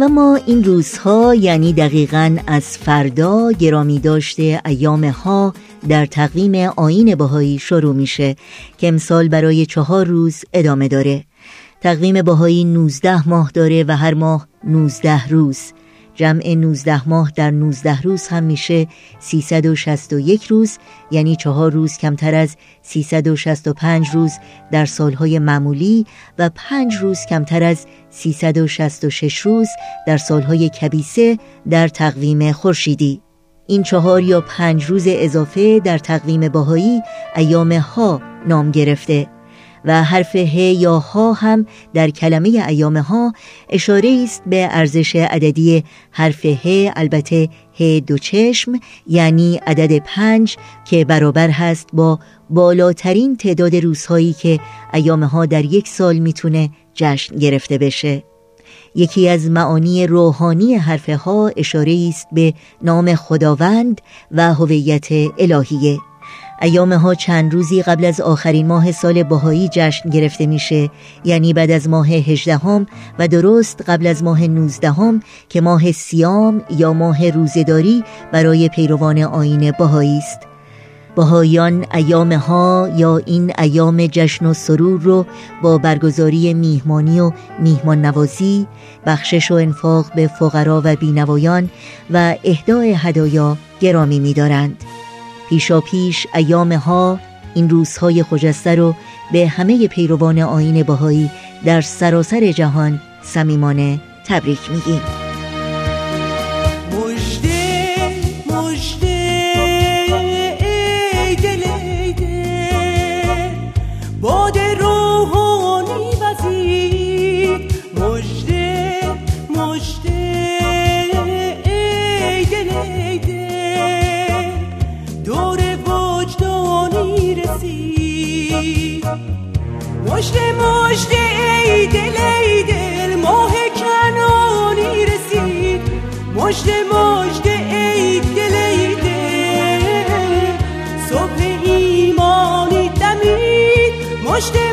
و ما این روزها یعنی دقیقا از فردا گرامی داشته ایام ها در تقویم آین باهایی شروع میشه که امسال برای چهار روز ادامه داره. تقویم باهایی 19 ماه داره و هر ماه 19 روز. جمع 19 ماه در 19 روز هم میشه 361 روز یعنی چهار روز کمتر از 365 روز در سالهای معمولی و پنج روز کمتر از 366 روز در سالهای کبیسه در تقویم خورشیدی. این چهار یا پنج روز اضافه در تقویم باهایی ایام ها نام گرفته. و حرف ه یا ها هم در کلمه ایام ها اشاره است به ارزش عددی حرف ه البته ه دو چشم یعنی عدد پنج که برابر هست با بالاترین تعداد روزهایی که ایام ها در یک سال می‌تونه جشن گرفته بشه. یکی از معانی روحانی حرف ها اشاره است به نام خداوند و هویت الهیه ایام ها چند روزی قبل از آخرین ماه سال باهایی جشن گرفته میشه یعنی بعد از ماه هجدهم و درست قبل از ماه نوزدهم که ماه سیام یا ماه روزداری برای پیروان آین باهایی است باهایان ایام ها یا این ایام جشن و سرور رو با برگزاری میهمانی و میهمان نوازی بخشش و انفاق به فقرا و بینوایان و اهدای هدایا گرامی می‌دارند. پیشا پیش ایام ها این روزهای خجسته رو به همه پیروان آین باهایی در سراسر جهان صمیمانه تبریک میگیم. مجده مجده ای دل ای دل ماه کنانی رسید. مجده مجده ای دل ای دل صبح ایمانی دمید. مجده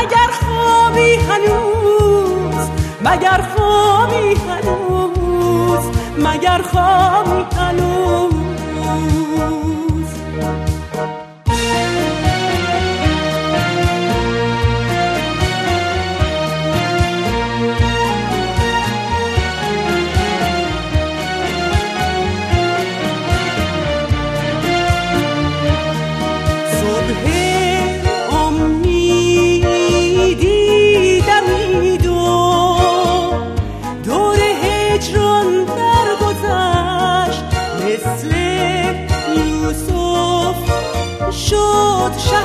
مگر خوابی هنوز؟ مگر خوابی هنوز؟ مگر خوابی هنوز؟ شد شه